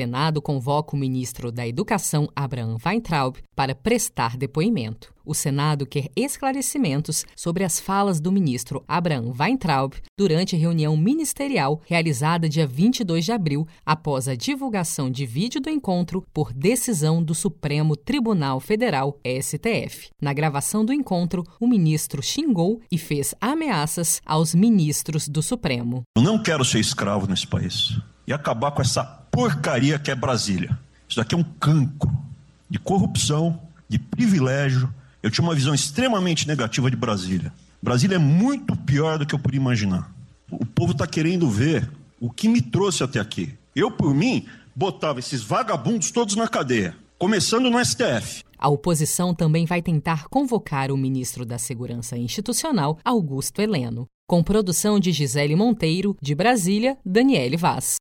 Senado convoca o ministro da Educação, Abraham Weintraub, para prestar depoimento. O Senado quer esclarecimentos sobre as falas do ministro Abraham Weintraub durante reunião ministerial realizada dia 22 de abril, após a divulgação de vídeo do encontro por decisão do Supremo Tribunal Federal, STF. Na gravação do encontro, o ministro xingou e fez ameaças aos ministros do Supremo. Eu não quero ser escravo nesse país e acabar com essa porcaria que é Brasília. Isso daqui é um cancro de corrupção, de privilégio. Eu tinha uma visão extremamente negativa de Brasília. Brasília é muito pior do que eu podia imaginar. O povo está querendo ver o que me trouxe até aqui. Eu, por mim, botava esses vagabundos todos na cadeia, começando no STF. A oposição também vai tentar convocar o ministro da Segurança Institucional, Augusto Heleno. Com produção de Gisele Monteiro, de Brasília, Daniele Vaz.